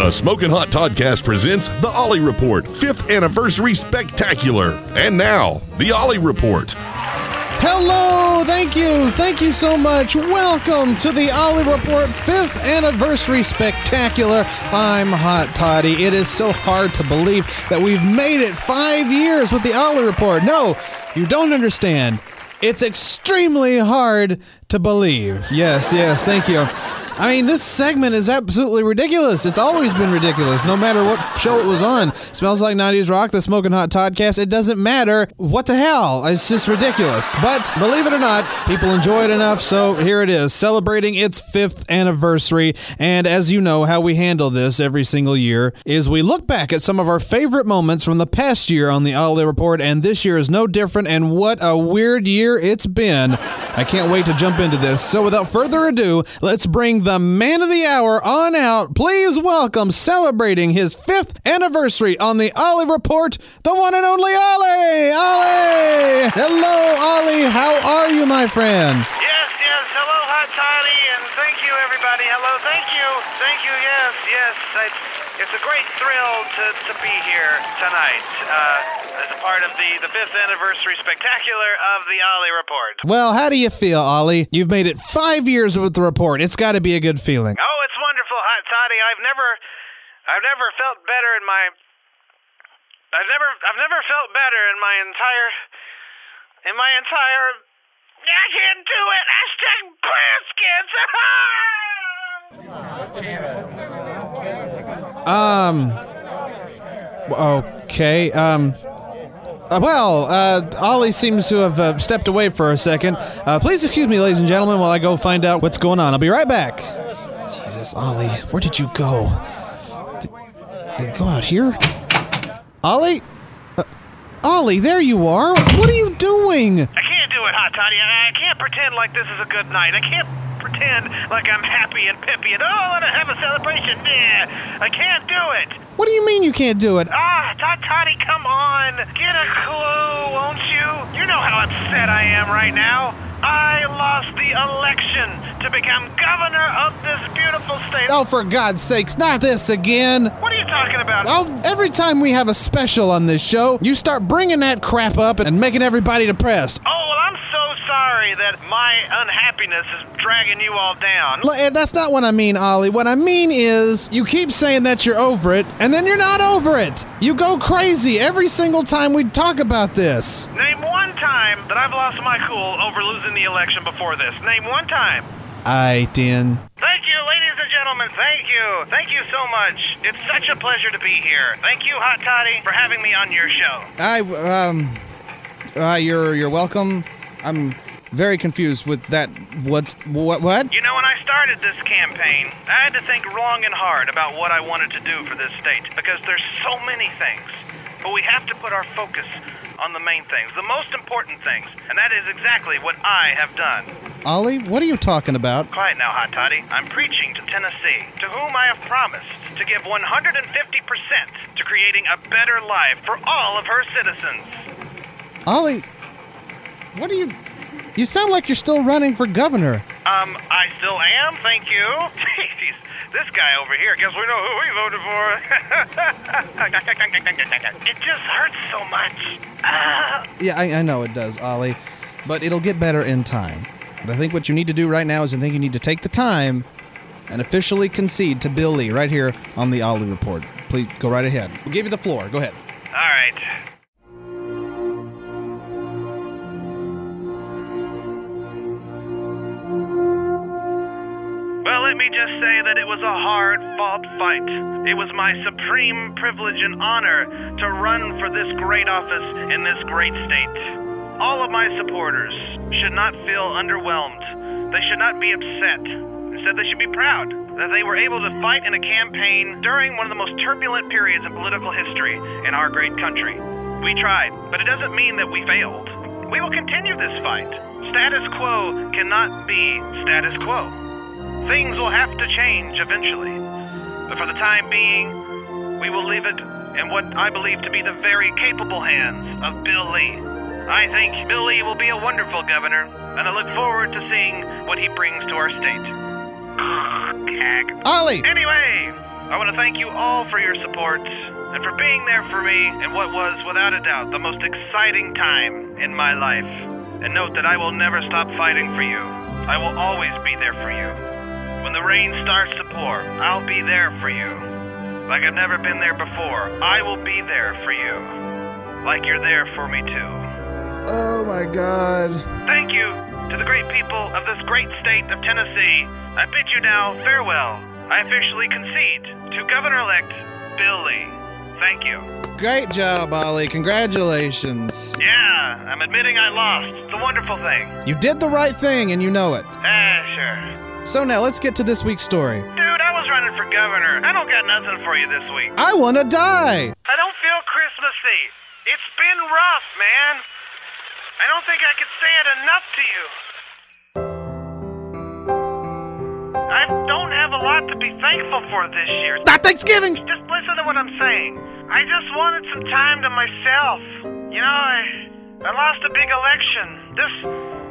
The Smoking Hot Toddcast presents the Ollie Report 5th Anniversary Spectacular. And now, the Ollie Report. Hello, thank you, thank you so much. Welcome to the Ollie Report 5th Anniversary Spectacular. I'm Hot Toddy. It is so hard to believe that we've made it five years with the Ollie Report. No, you don't understand. It's extremely hard to believe. Yes, yes, thank you. I mean, this segment is absolutely ridiculous. It's always been ridiculous, no matter what show it was on. Smells like 90s Rock, the Smoking Hot Toddcast. It doesn't matter. What the hell? It's just ridiculous. But believe it or not, people enjoy it enough, so here it is, celebrating its fifth anniversary. And as you know, how we handle this every single year is we look back at some of our favorite moments from the past year on the Ollie Report, and this year is no different. And what a weird year it's been. I can't wait to jump into this. So without further ado, let's bring the man of the hour on out. Please welcome celebrating his fifth anniversary on the Ollie Report, the one and only Ollie. Ollie! Hello, Ollie. How are you, my friend? Yes, yes. Hello, Hot Toddy, and thank you, everybody. Hello, thank you. Thank you, yes, yes. It's, it's a great thrill to, to be here tonight uh, part of the, the fifth anniversary spectacular of the Ollie Report. Well, how do you feel, Ollie? You've made it five years with the report. It's got to be a good feeling. Oh, it's wonderful, Hot Toddy. I've never, I've never felt better in my, I've never, I've never felt better in my entire, in my entire. I can't do it. Hashtag Plaskins. Um. Okay. Um. Uh, well, uh, Ollie seems to have uh, stepped away for a second. Uh, please excuse me, ladies and gentlemen, while I go find out what's going on. I'll be right back. Jesus, Ollie, where did you go? Did, did go out here? Ollie? Uh, Ollie, there you are. What are you doing? I can't do it, Hot Toddy. I, I can't pretend like this is a good night. I can't pretend like I'm happy and pippy and oh, I want to have a celebration. Yeah, I can't do it. What do you mean you can't do it? Ah, Hot Toddy, come on. Get a clue, won't you? You know how upset I am right now. I lost the election to become governor of this beautiful state. Oh, for God's sakes, not this again. What are you talking about? Well, every time we have a special on this show, you start bringing that crap up and making everybody depressed. Oh, well, I'm so sorry that my unhappiness is dragging you all down. L- That's not what I mean, Ollie. What I mean is, you keep saying that you're over it, and then you're not over it. You go crazy every single time we talk about this. Name one time that I've lost my cool over losing the election before this. Name one time. I did. Thank you, ladies and gentlemen. Thank you. Thank you so much. It's such a pleasure to be here. Thank you, Hot Toddy, for having me on your show. I um, uh, you're you're welcome. I'm very confused with that. What's what? What? You know, when I started this campaign, I had to think long and hard about what I wanted to do for this state because there's so many things. But we have to put our focus on the main things, the most important things, and that is exactly what I have done. Ollie, what are you talking about? Quiet now, Hot Toddy. I'm preaching to Tennessee, to whom I have promised to give 150% to creating a better life for all of her citizens. Ollie, what are you? You sound like you're still running for governor. Um, I still am, thank you. Jeez, this guy over here, guess we know who we voted for. it just hurts so much. Ah. Yeah, I, I know it does, Ollie, but it'll get better in time. But I think what you need to do right now is I think you need to take the time and officially concede to Bill Lee right here on the Ollie Report. Please go right ahead. We'll give you the floor. Go ahead. All right. A hard fought fight. It was my supreme privilege and honor to run for this great office in this great state. All of my supporters should not feel underwhelmed. They should not be upset. Instead, they should be proud that they were able to fight in a campaign during one of the most turbulent periods in political history in our great country. We tried, but it doesn't mean that we failed. We will continue this fight. Status quo cannot be status quo. Things will have to change eventually. But for the time being, we will leave it in what I believe to be the very capable hands of Bill Lee. I think Bill Lee will be a wonderful governor, and I look forward to seeing what he brings to our state. Cag. Ollie! Anyway, I want to thank you all for your support and for being there for me in what was, without a doubt, the most exciting time in my life. And note that I will never stop fighting for you. I will always be there for you. When the rain starts to pour, I'll be there for you. Like I've never been there before, I will be there for you. Like you're there for me too. Oh my god. Thank you to the great people of this great state of Tennessee. I bid you now farewell. I officially concede to Governor elect Bill Lee. Thank you. Great job, Ollie. Congratulations. Yeah, I'm admitting I lost. It's a wonderful thing. You did the right thing and you know it. Ah, sure. So now let's get to this week's story. Dude, I was running for governor. I don't got nothing for you this week. I want to die. I don't feel Christmassy. It's been rough, man. I don't think I could say it enough to you. I don't have a lot to be thankful for this year. Not Thanksgiving. Just listen to what I'm saying. I just wanted some time to myself. You know, I I lost a big election. This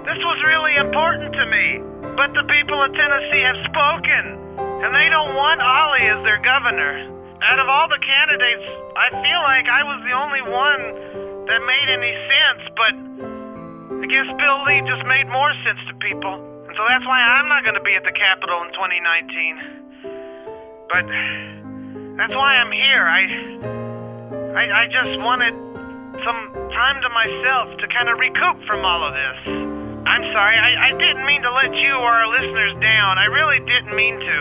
this was really important to me. But the people of Tennessee have spoken, and they don't want Ollie as their governor. Out of all the candidates, I feel like I was the only one that made any sense, but I guess Bill Lee just made more sense to people. And so that's why I'm not going to be at the Capitol in 2019. But that's why I'm here. I, I, I just wanted some time to myself to kind of recoup from all of this. I'm sorry. I, I didn't mean to let you or our listeners down. I really didn't mean to.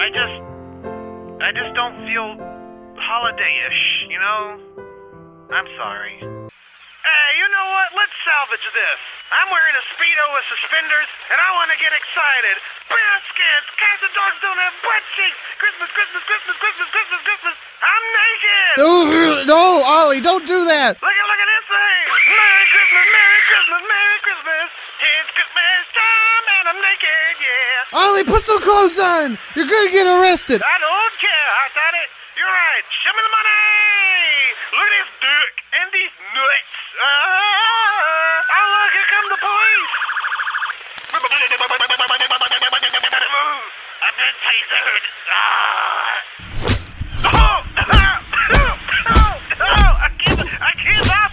I just, I just don't feel holiday-ish, you know? I'm sorry. Hey, you know what? Let's salvage this. I'm wearing a Speedo with suspenders, and I want to get excited. Biscuits! Cats and dogs don't have butt cheeks! Christmas, Christmas, Christmas, Christmas, Christmas, Christmas! I'm naked! no, Ollie, don't do that. Look at, look at this thing! Merry Christmas, Merry Christmas, Merry Christmas! It's Christmas time, and I'm naked, yeah! Ollie, put some clothes on. You're gonna get arrested. I don't care, I got it. You're right. Show me the money. Look at this dick and these nuts. Ah, oh, look, here come the police. I've been tasered. Ah. Oh, oh, oh, oh, I can't. I can't.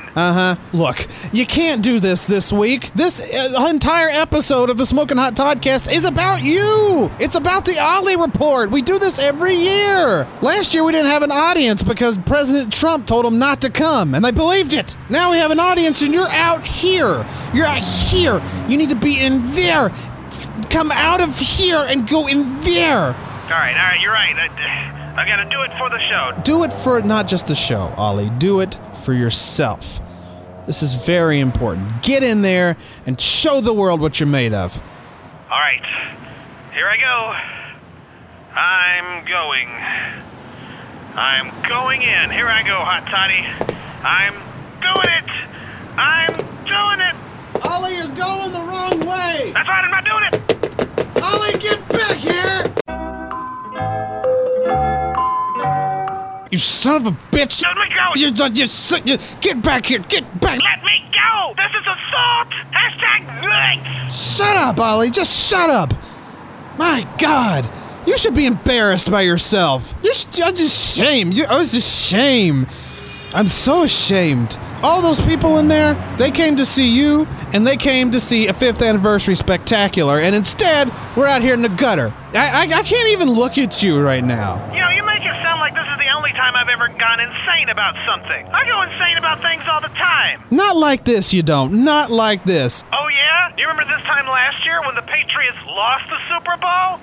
One. Uh huh. Look, you can't do this this week. This uh, entire episode of the Smoking Hot Toddcast is about you. It's about the Ollie Report. We do this every year. Last year we didn't have an audience because President Trump told them not to come, and they believed it. Now we have an audience, and you're out here. You're out here. You need to be in there. Come out of here and go in there. All right, all right, you're right. I, I gotta do it for the show. Do it for not just the show, Ollie. Do it for yourself. This is very important. Get in there and show the world what you're made of. All right, here I go. I'm going. I'm going in. Here I go, Hot Toddy. I'm doing it. I'm doing it. Ollie, you're going the wrong way. That's right, I'm not doing it. Ollie, get back here. You son of a bitch. Let me go. You, you, you, get back here. Get back. Let me go. This is assault. Hashtag. Shut up, Ollie. Just shut up. My God. You should be embarrassed by yourself. You're just ashamed. You, oh, I was just shame. I'm so ashamed. All those people in there, they came to see you, and they came to see a fifth anniversary spectacular, and instead, we're out here in the gutter. I, I, I can't even look at you right now. You know, you make it sound like this is the only time I've ever gone insane about something. I go insane about things all the time. Not like this, you don't. Not like this. Oh, yeah? Do you remember this time last year when the Patriots lost the Super Bowl?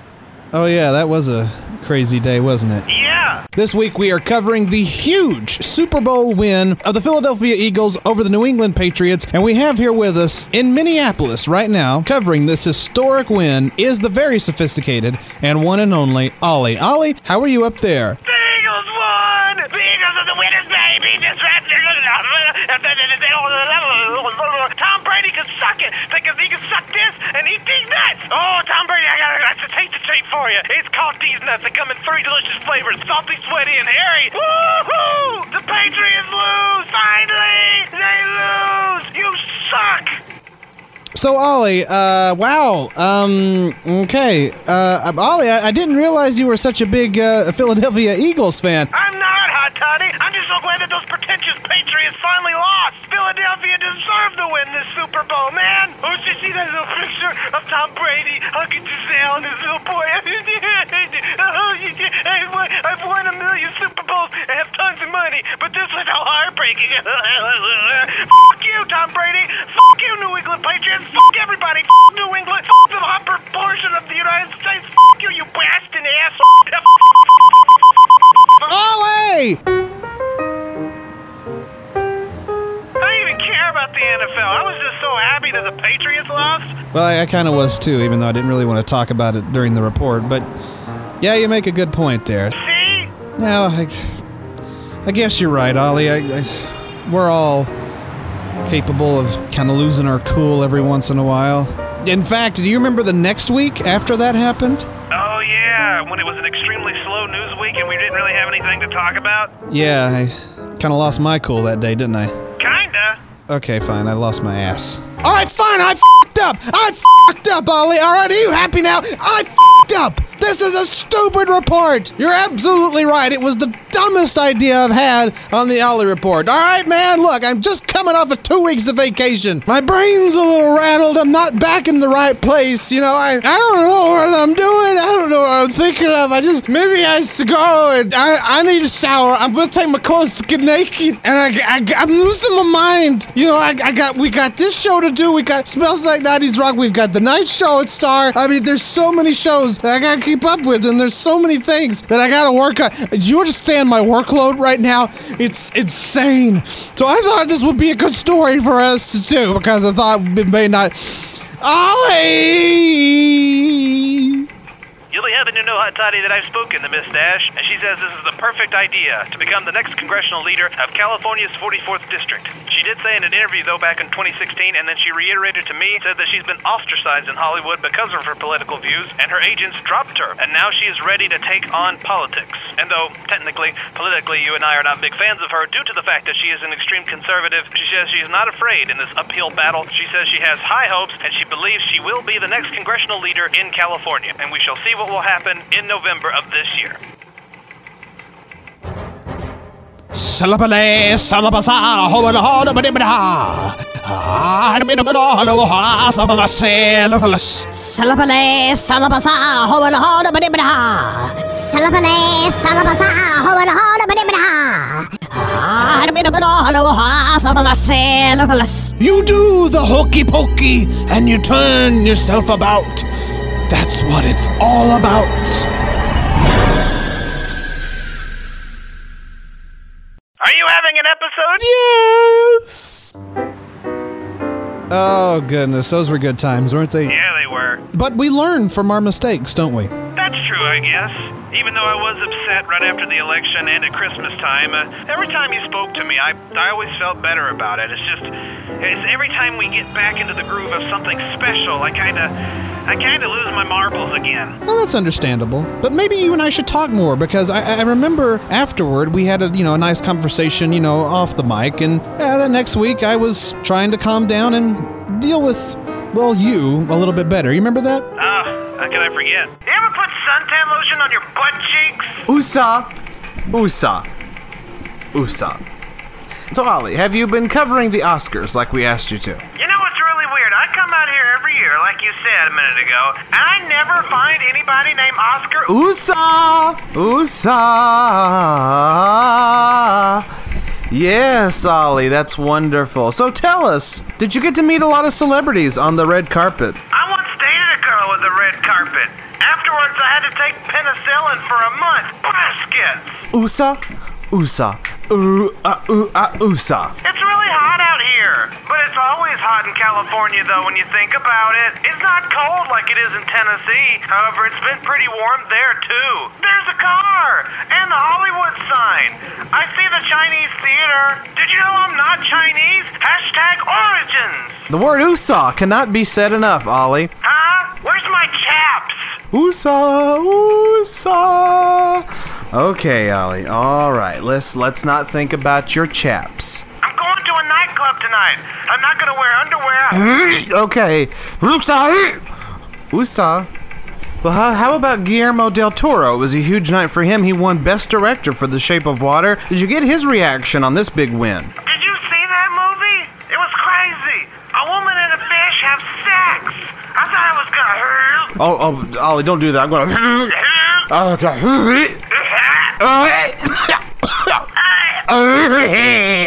Oh, yeah, that was a crazy day, wasn't it? Yeah. This week we are covering the huge Super Bowl win of the Philadelphia Eagles over the New England Patriots, and we have here with us in Minneapolis right now, covering this historic win, is the very sophisticated and one and only Ollie. Ollie, how are you up there? Tom Brady can suck it because he can suck this and eat these nuts. Oh, Tom Brady, I got that's a taste to treat for you. It's called these nuts. They come in three delicious flavors: salty, sweaty, and hairy. Woohoo! The The Patriots lose! Finally! They lose! You suck! So Ollie, uh, wow. Um, okay. Uh, Ollie, I, I didn't realize you were such a big uh, Philadelphia Eagles fan. Toddy. I'm just so glad that those pretentious Patriots finally lost. Philadelphia deserved to win this Super Bowl, man. Oh, did you see that little picture of Tom Brady hugging Gisele and his little boy? I've won, a million Super Bowls and have tons of money, but this was so heartbreaking. Fuck you, Tom Brady. Fuck you, New England Patriots. Fuck everybody. Fuck New England. Fuck the upper portion of the United States. Fuck you, you bastard asshole. Ollie! I don't even care about the NFL. I was just so happy that the Patriots lost. Well, I, I kind of was too, even though I didn't really want to talk about it during the report. But yeah, you make a good point there. See? Now, I, I guess you're right, Ollie. I, I, we're all capable of kind of losing our cool every once in a while. In fact, do you remember the next week after that happened? When it was an extremely slow news week and we didn't really have anything to talk about. Yeah, I kind of lost my cool that day, didn't I? Kinda. Okay, fine. I lost my ass. All right, fine. I up. I fucked up, Ollie. All right, are you happy now? I fucked up. This is a stupid report. You're absolutely right. It was the dumbest idea I've had on the Ollie report. All right, man. Look, I'm just coming off of two weeks of vacation. My brain's a little rattled. I'm not back in the right place. You know, I I don't know what I'm doing. I don't know what I'm thinking of. I just maybe I should go and I I need a shower. I'm gonna take my clothes to get naked, and I, I I'm losing my mind. You know, I, I got we got this show to do. We got Smells Like 90s Rock. We've got the night show at Star. I mean, there's so many shows that I gotta keep up with, and there's so many things that I gotta work on. Do you understand my workload right now? It's insane. So I thought this would be a good story for us to do because I thought it may not. Ollie! You'll to know, Toddy, that I've spoken to Miss Dash, and she says this is the perfect idea to become the next congressional leader of California's 44th District. She did say in an interview, though, back in 2016, and then she reiterated to me, said that she's been ostracized in Hollywood because of her political views, and her agents dropped her, and now she is ready to take on politics. And though, technically, politically, you and I are not big fans of her due to the fact that she is an extreme conservative, she says she is not afraid in this uphill battle. She says she has high hopes, and she believes she will be the next congressional leader in California, and we shall see what will happen in November of this year. Salapale, salapasa, hoba da hoda ba dibba da. Ah, da bida bida hoda wa ha, salapala salapalas. Salapale, salapasa, hoba la hoda ba dibba Salapale, salapasa, hoba la hoda ba dibba Ah, da bida bida hoda wa ha, salapala salapalas. You do the hokey pokey and you turn yourself about. That's what it's all about. Are you having an episode? Yes! Oh, goodness. Those were good times, weren't they? Yeah, they were. But we learn from our mistakes, don't we? That's true, I guess. Even though I was upset right after the election and at Christmas time, uh, every time you spoke to me, I, I always felt better about it. It's just, it's every time we get back into the groove of something special, I kind of, I kind of lose my marbles again. Well, that's understandable. But maybe you and I should talk more because I, I remember afterward we had a you know a nice conversation you know off the mic, and uh, the next week I was trying to calm down and deal with well you a little bit better. You remember that? Ah, how can I forget? You ever put suntan lotion on your butt cheeks? USA, USA, USA. So, Ollie, have you been covering the Oscars like we asked you to? You know what's really weird? I come out here every year, like you said a minute ago, and I never find anybody named Oscar. USA, USA. Yes, Ollie, that's wonderful. So tell us, did you get to meet a lot of celebrities on the red carpet? I once dated a girl with a red carpet. Afterwards, I had to take penicillin for a month. Baskets. USA, USA, ooh, uh, ooh, uh, USA. It's really hot out here. But it's always hot in California, though, when you think about it. It's not cold like it is in Tennessee. However, it's been pretty warm there, too. There's a car! And the Hollywood sign. I see the Chinese theater. Did you know I'm not Chinese? Hashtag origins. The word USA cannot be said enough, Ollie. Huh? Where's my chaps? USA, USA, Okay, Ollie. All right. Let's let's not think about your chaps. I'm going to a nightclub tonight. I'm not gonna wear underwear. okay. Usa. Ah, Usa. Ah. Well, how, how about Guillermo del Toro? It was a huge night for him. He won Best Director for The Shape of Water. Did you get his reaction on this big win? Did you see that movie? It was crazy. A woman and a fish have sex. I thought it was gonna hurt. Oh, oh, Ollie, don't do that. I'm gonna. Ah, okay. Uh, uh,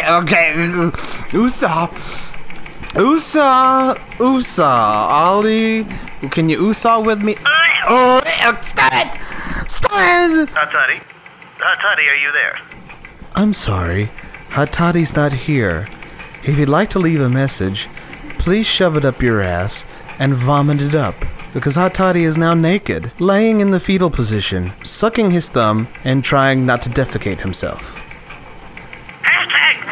uh, Usa. Usa. Usa. Ollie, can you Usa with me? Oh, stop oh, it! Stop it! Hot Toddy. Hot Toddy, are you there? I'm sorry. Hatati's not here. If you'd like to leave a message, please shove it up your ass and vomit it up. Because Hatati is now naked, laying in the fetal position, sucking his thumb, and trying not to defecate himself. Hashtag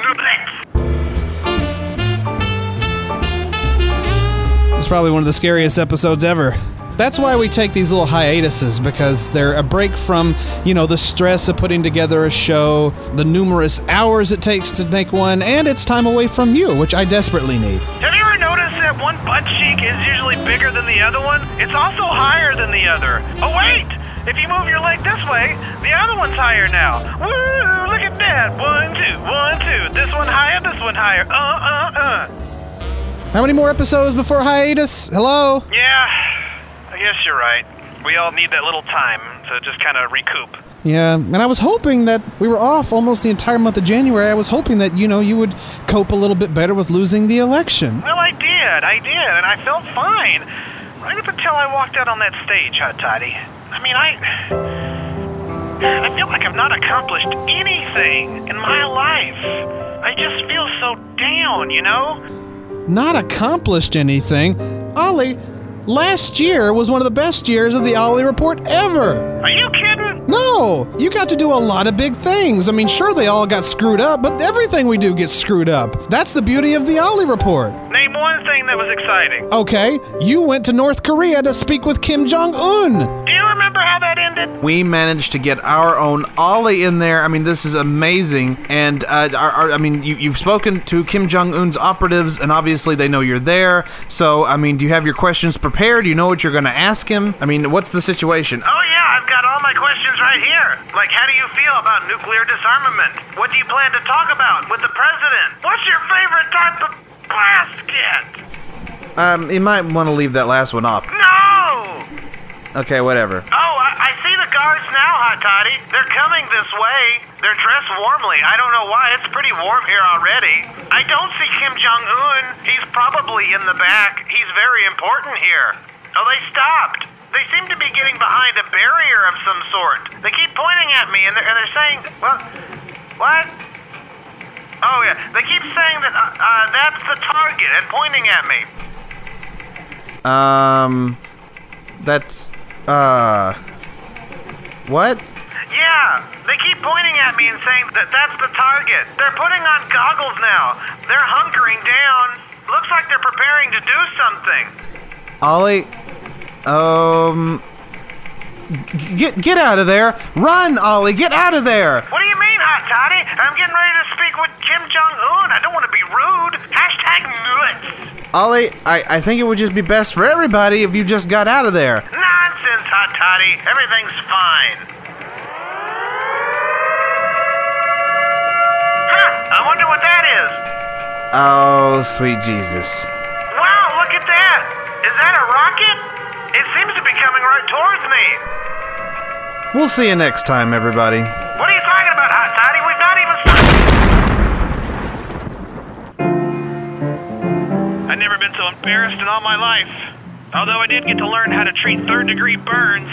It's probably one of the scariest episodes ever. That's why we take these little hiatuses because they're a break from, you know, the stress of putting together a show, the numerous hours it takes to make one, and it's time away from you, which I desperately need. Have you ever noticed that one butt cheek is usually bigger than the other one? It's also higher than the other. Oh, wait! If you move your leg this way, the other one's higher now. Woo! Look at that. One, two, one, two. This one higher, this one higher. Uh, uh, uh. How many more episodes before hiatus? Hello? Yeah, I guess you're right. We all need that little time to just kind of recoup. Yeah, and I was hoping that we were off almost the entire month of January. I was hoping that, you know, you would cope a little bit better with losing the election. Well, I did, I did, and I felt fine. Right up until I walked out on that stage, Hot Toddy. I mean, I. I feel like I've not accomplished anything in my life. I just feel so down, you know? Not accomplished anything. Ollie, last year was one of the best years of the Ollie Report ever. Are you kidding? No, you got to do a lot of big things. I mean, sure, they all got screwed up, but everything we do gets screwed up. That's the beauty of the Ollie Report. Name one thing that was exciting. Okay, you went to North Korea to speak with Kim Jong Un. Do you remember how that ended? We managed to get our own Ollie in there. I mean, this is amazing. And uh, our, our, I mean, you, you've spoken to Kim Jong Un's operatives, and obviously they know you're there. So, I mean, do you have your questions prepared? Do you know what you're going to ask him? I mean, what's the situation? Oh, yeah, I've got all my questions right here. Like, how do you feel about nuclear disarmament? What do you plan to talk about with the president? What's your favorite type of basket? Um, you might want to leave that last one off. No! Okay, whatever. Oh, I, I see the guards now, Hot Toddy. They're coming this way. They're dressed warmly. I don't know why. It's pretty warm here already. I don't see Kim Jong Un. He's probably in the back. He's very important here. Oh, they stopped. They seem to be getting behind a barrier of some sort. They keep pointing at me, and they're, and they're saying, "Well, what?" Oh yeah, they keep saying that uh, uh, that's the target and pointing at me. Um, that's, uh, what? Yeah, they keep pointing at me and saying that that's the target. They're putting on goggles now. They're hunkering down. Looks like they're preparing to do something. Ollie, um, get get out of there! Run, Ollie! Get out of there! What do you mean, Hot Toddy? I'm getting ready to speak with Kim Jong Un. I don't want to be rude. Hashtag nuts. Ollie, I, I think it would just be best for everybody if you just got out of there. Nonsense, Hot Toddy. Everything's fine. Huh, I wonder what that is. Oh, sweet Jesus. Wow, look at that. Is that a rocket? It seems to be coming right towards me. We'll see you next time, everybody. What are you talking about, Hot Toddy? We've not even started. I've never been so embarrassed in all my life. Although I did get to learn how to treat third degree burns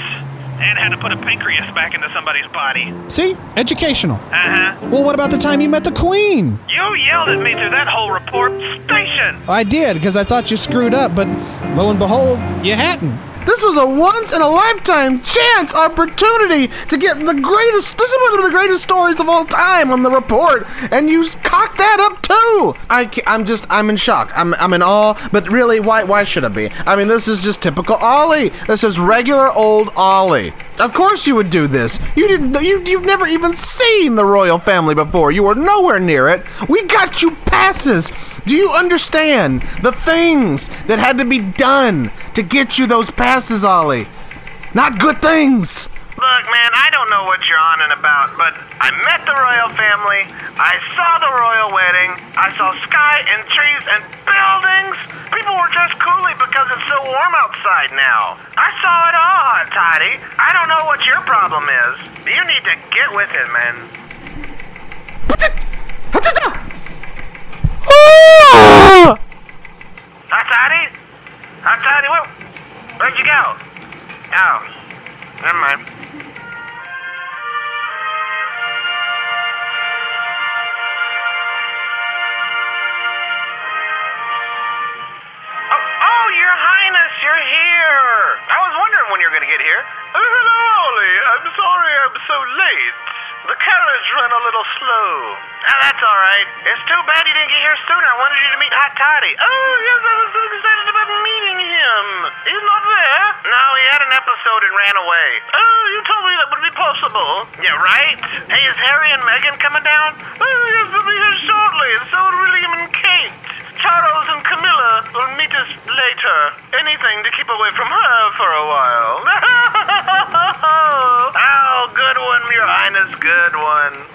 and how to put a pancreas back into somebody's body. See? Educational. Uh huh. Well, what about the time you met the Queen? You yelled at me through that whole report station. I did, because I thought you screwed up, but lo and behold, you hadn't. This was a once in a lifetime chance opportunity to get the greatest. This is one of the greatest stories of all time on the report, and you cocked that up too. I, am just, I'm in shock. I'm, I'm in awe. But really, why, why should I be? I mean, this is just typical Ollie. This is regular old Ollie. Of course you would do this. You didn't. You, you've never even seen the royal family before. You were nowhere near it. We got you passes. Do you understand the things that had to be done to get you those passes, Ollie? Not good things. Look, man, I don't know what you're on and about, but I met the royal family. I saw the royal wedding. I saw sky and trees and buildings. People were dressed coolly because it's so warm outside now. I saw it all, Hot Toddy. I don't know what your problem is. You need to get with it, man. Episode and ran away. Oh, you told me that would be possible. Yeah, right? Hey, is Harry and Meghan coming down? Oh, yes, they'll be here shortly. So will William and Kate. Charles and Camilla will meet us later. Anything to keep away from her for a while. oh, good one, Your Highness, good one.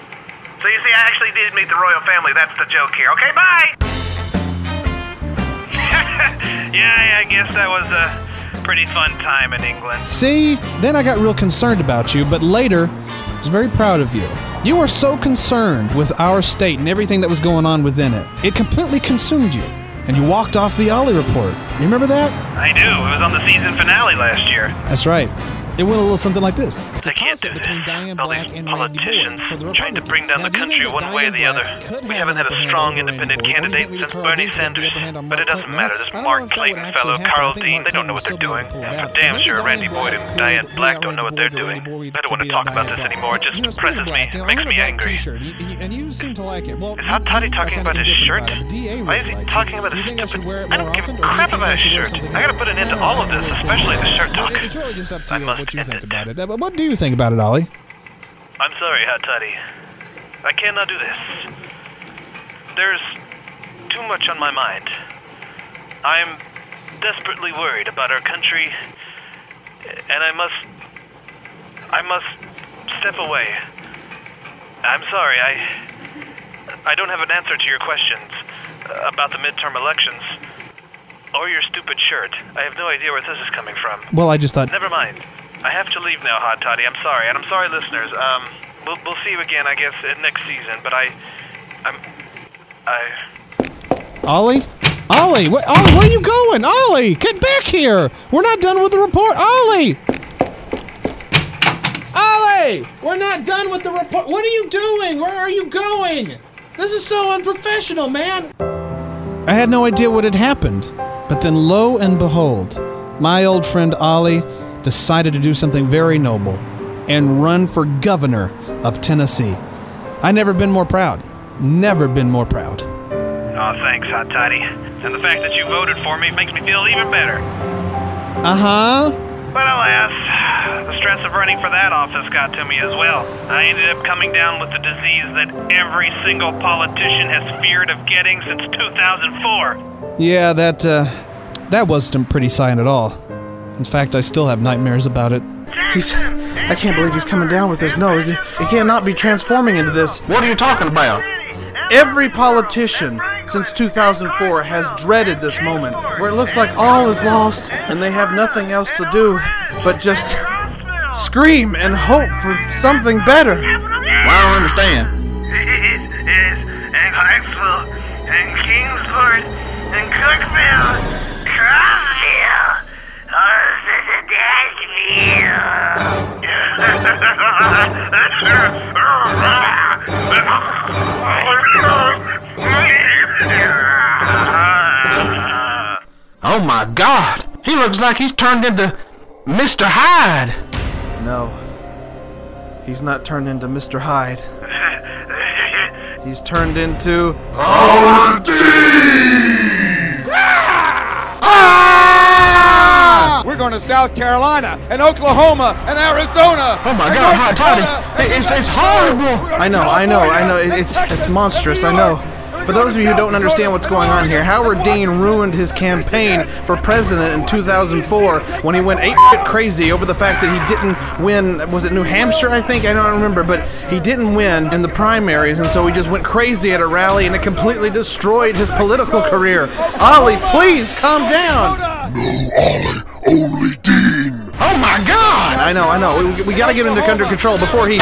So you see, I actually did meet the royal family. That's the joke here. Okay, bye. yeah, I guess that was a pretty fun time in England. See, then I got real concerned about you, but later, I was very proud of you. You were so concerned with our state and everything that was going on within it. It completely consumed you. And you walked off the Ollie report. You remember that? I do. It was on the season finale last year. That's right. It went a little something like this. I can't do this. All these politicians trying to bring down the country one way or the other. We haven't had a strong independent candidate since Bernie Sanders. But it doesn't matter. This Mark Clayton fellow, Karl Dean, they don't know what they're doing. I'm damn sure Randy Boyd and Diane Black don't know what they're doing. I don't want to talk about this anymore. It just depresses me. It makes me angry. And you seem to like it. Well, Is Hot Toddy talking about his shirt? Why is he talking about his stupid... I don't give a crap about his shirt. I gotta put an end to all of this, especially the shirt talk. It's really just up to I you must what you think about it. What do you think about it, Ollie? I'm sorry, Hot Toddy. I cannot do this. There's too much on my mind. I'm desperately worried about our country, and I must. I must step away. I'm sorry, I. I don't have an answer to your questions about the midterm elections or your stupid shirt. I have no idea where this is coming from. Well, I just thought. Never mind. I have to leave now, Hot Toddy. I'm sorry, and I'm sorry, listeners. Um, we'll we'll see you again, I guess, uh, next season. But I, I'm, I. Ollie? Ollie, what, Ollie, where are you going? Ollie, get back here. We're not done with the report. Ollie! Ollie! We're not done with the report. What are you doing? Where are you going? This is so unprofessional, man. I had no idea what had happened. But then, lo and behold, my old friend Ollie decided to do something very noble and run for governor of Tennessee. I never been more proud. Never been more proud. Oh, thanks, Hot Toddy. And the fact that you voted for me makes me feel even better. Uh huh. But alas, the stress of running for that office got to me as well. I ended up coming down with the disease that every single politician has feared of getting since 2004. Yeah, that uh, that wasn't a pretty sign at all. In fact, I still have nightmares about it. He's. I can't believe he's coming down with this. No, he, he cannot be transforming into this. What are you talking about? Every politician since 2004 has dreaded this moment where it looks like all is lost and they have nothing else to do but just scream and hope for something better. Well, I don't understand. Oh my god! He looks like he's turned into Mr. Hyde. No. He's not turned into Mr. Hyde. He's turned into. Ah! We're going going to South Carolina and Oklahoma and Arizona. Oh my God, Hot Toddy. It's- it's horrible. We're going to I know, I know, I know. It's it's monstrous. I know. For those of you who don't understand what's going on here, Howard Dean ruined his campaign for president in 2004 when he went eight shit crazy over the fact that he didn't win. Was it New Hampshire? I think I don't remember, but he didn't win in the primaries, and so he just went crazy at a rally, and it completely destroyed his political career. Ollie, please calm down. Only Dean. Oh my God! I know, I know. We, we gotta get him under control before he.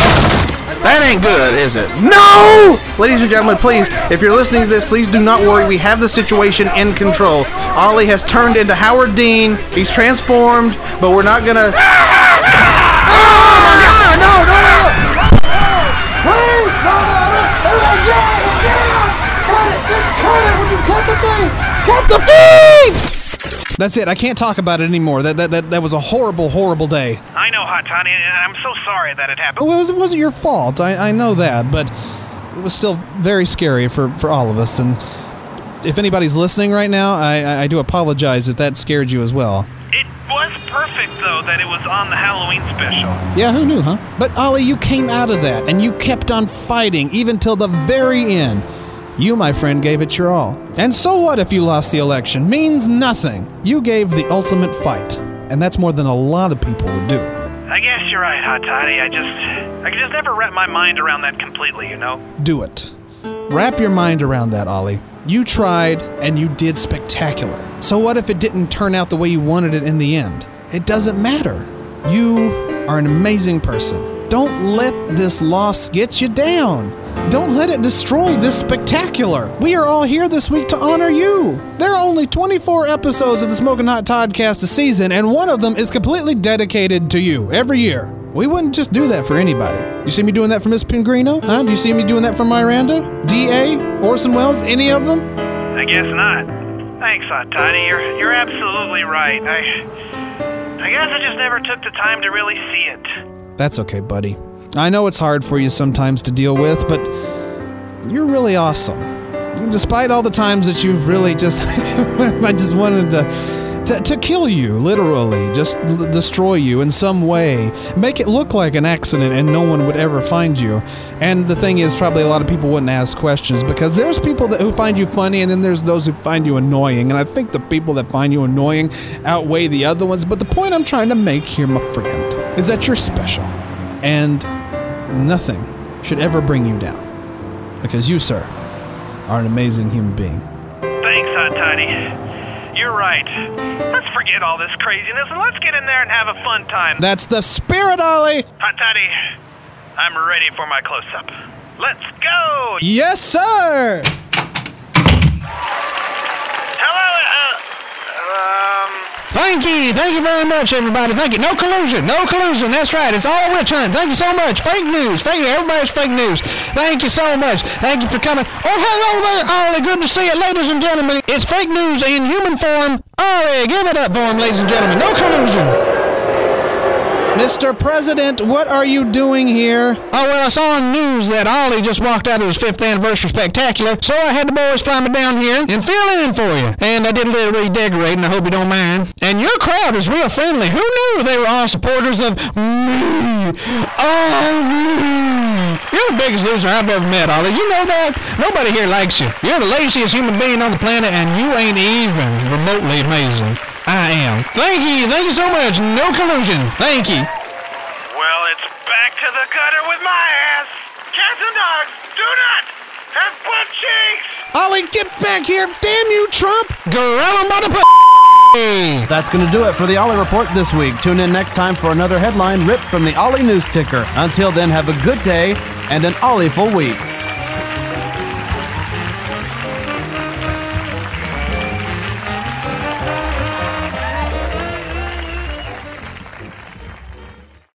That ain't good, is it? No! Ladies and gentlemen, please, if you're listening to this, please do not worry. We have the situation in control. Ollie has turned into Howard Dean. He's transformed, but we're not gonna. Ah! Oh my God! No, no, no! Please, no, no, no! Oh my God! Oh cut it! Just cut it! Would you cut the thing? Cut the feed! That's it. I can't talk about it anymore. That that that, that was a horrible, horrible day. I know, Hot Toddy, and I'm so sorry that it happened. It, was, it wasn't your fault. I, I know that, but it was still very scary for, for all of us. And if anybody's listening right now, I, I- I do apologize if that scared you as well. It was perfect, though, that it was on the Halloween special. Yeah, who knew, huh? But Ollie, you came out of that and you kept on fighting even till the very end. You, my friend, gave it your all. And so what if you lost the election? Means nothing. You gave the ultimate fight. And that's more than a lot of people would do. I guess you're right, Hot Toddy. I just, I could just never wrap my mind around that completely, you know. Do it. Wrap your mind around that, Ollie. You tried and you did spectacular. So what if it didn't turn out the way you wanted it in the end? It doesn't matter. You are an amazing person. Don't let this loss get you down. Don't let it destroy this spectacular. We are all here this week to honor you. There are only 24 episodes of the Smoking Hot Toddcast a season, and one of them is completely dedicated to you every year. We wouldn't just do that for anybody. You see me doing that for Miss Pingrino? Huh? Do you see me doing that for Miranda? D.A.? Orson Welles? Any of them? I guess not. Thanks, Hot Toddy. You're, you're absolutely right. I, I guess I just never took the time to really see it. That's okay, buddy. I know it's hard for you sometimes to deal with, but you're really awesome. Despite all the times that you've really just, I just wanted to, to, to kill you, literally, just l- destroy you in some way, make it look like an accident and no one would ever find you. And the thing is, probably a lot of people wouldn't ask questions because there's people that, who find you funny and then there's those who find you annoying. And I think the people that find you annoying outweigh the other ones. But the point I'm trying to make here, my friend, is that you're special. And nothing should ever bring you down. Because you, sir, are an amazing human being. Thanks, Hot Toddy. You're right. Let's forget all this craziness and let's get in there and have a fun time. That's the spirit, Ollie! Hot Toddy, I'm ready for my close up. Let's go! Yes, sir! Hello, uh, um. Thank you, thank you very much, everybody. Thank you. No collusion, no collusion. That's right. It's all witch hunt. Thank you so much. Fake news, fake. Everybody's fake news. Thank you so much. Thank you for coming. Oh, hello oh there, Ollie. Good to see you, ladies and gentlemen. It's fake news in human form. Ollie, give it up for him, ladies and gentlemen. No collusion. Mr. President, what are you doing here? Oh, well, I saw on news that Ollie just walked out of his fifth anniversary spectacular, so I had the boys fly me down here and fill in for you. And I did a little redecorating, I hope you don't mind. And your crowd is real friendly. Who knew they were all supporters of me? Oh, me. You're the biggest loser I've ever met, Ollie. You know that? Nobody here likes you. You're the laziest human being on the planet, and you ain't even remotely amazing. I am. Thank you. Thank you so much. No collusion. Thank you. Well, it's back to the gutter with my ass. Cats and dogs do not have butt cheeks. Ollie, get back here! Damn you, Trump! Grab 'em by the p- That's going to do it for the Ollie Report this week. Tune in next time for another headline ripped from the Ollie News Ticker. Until then, have a good day and an Ollie full week.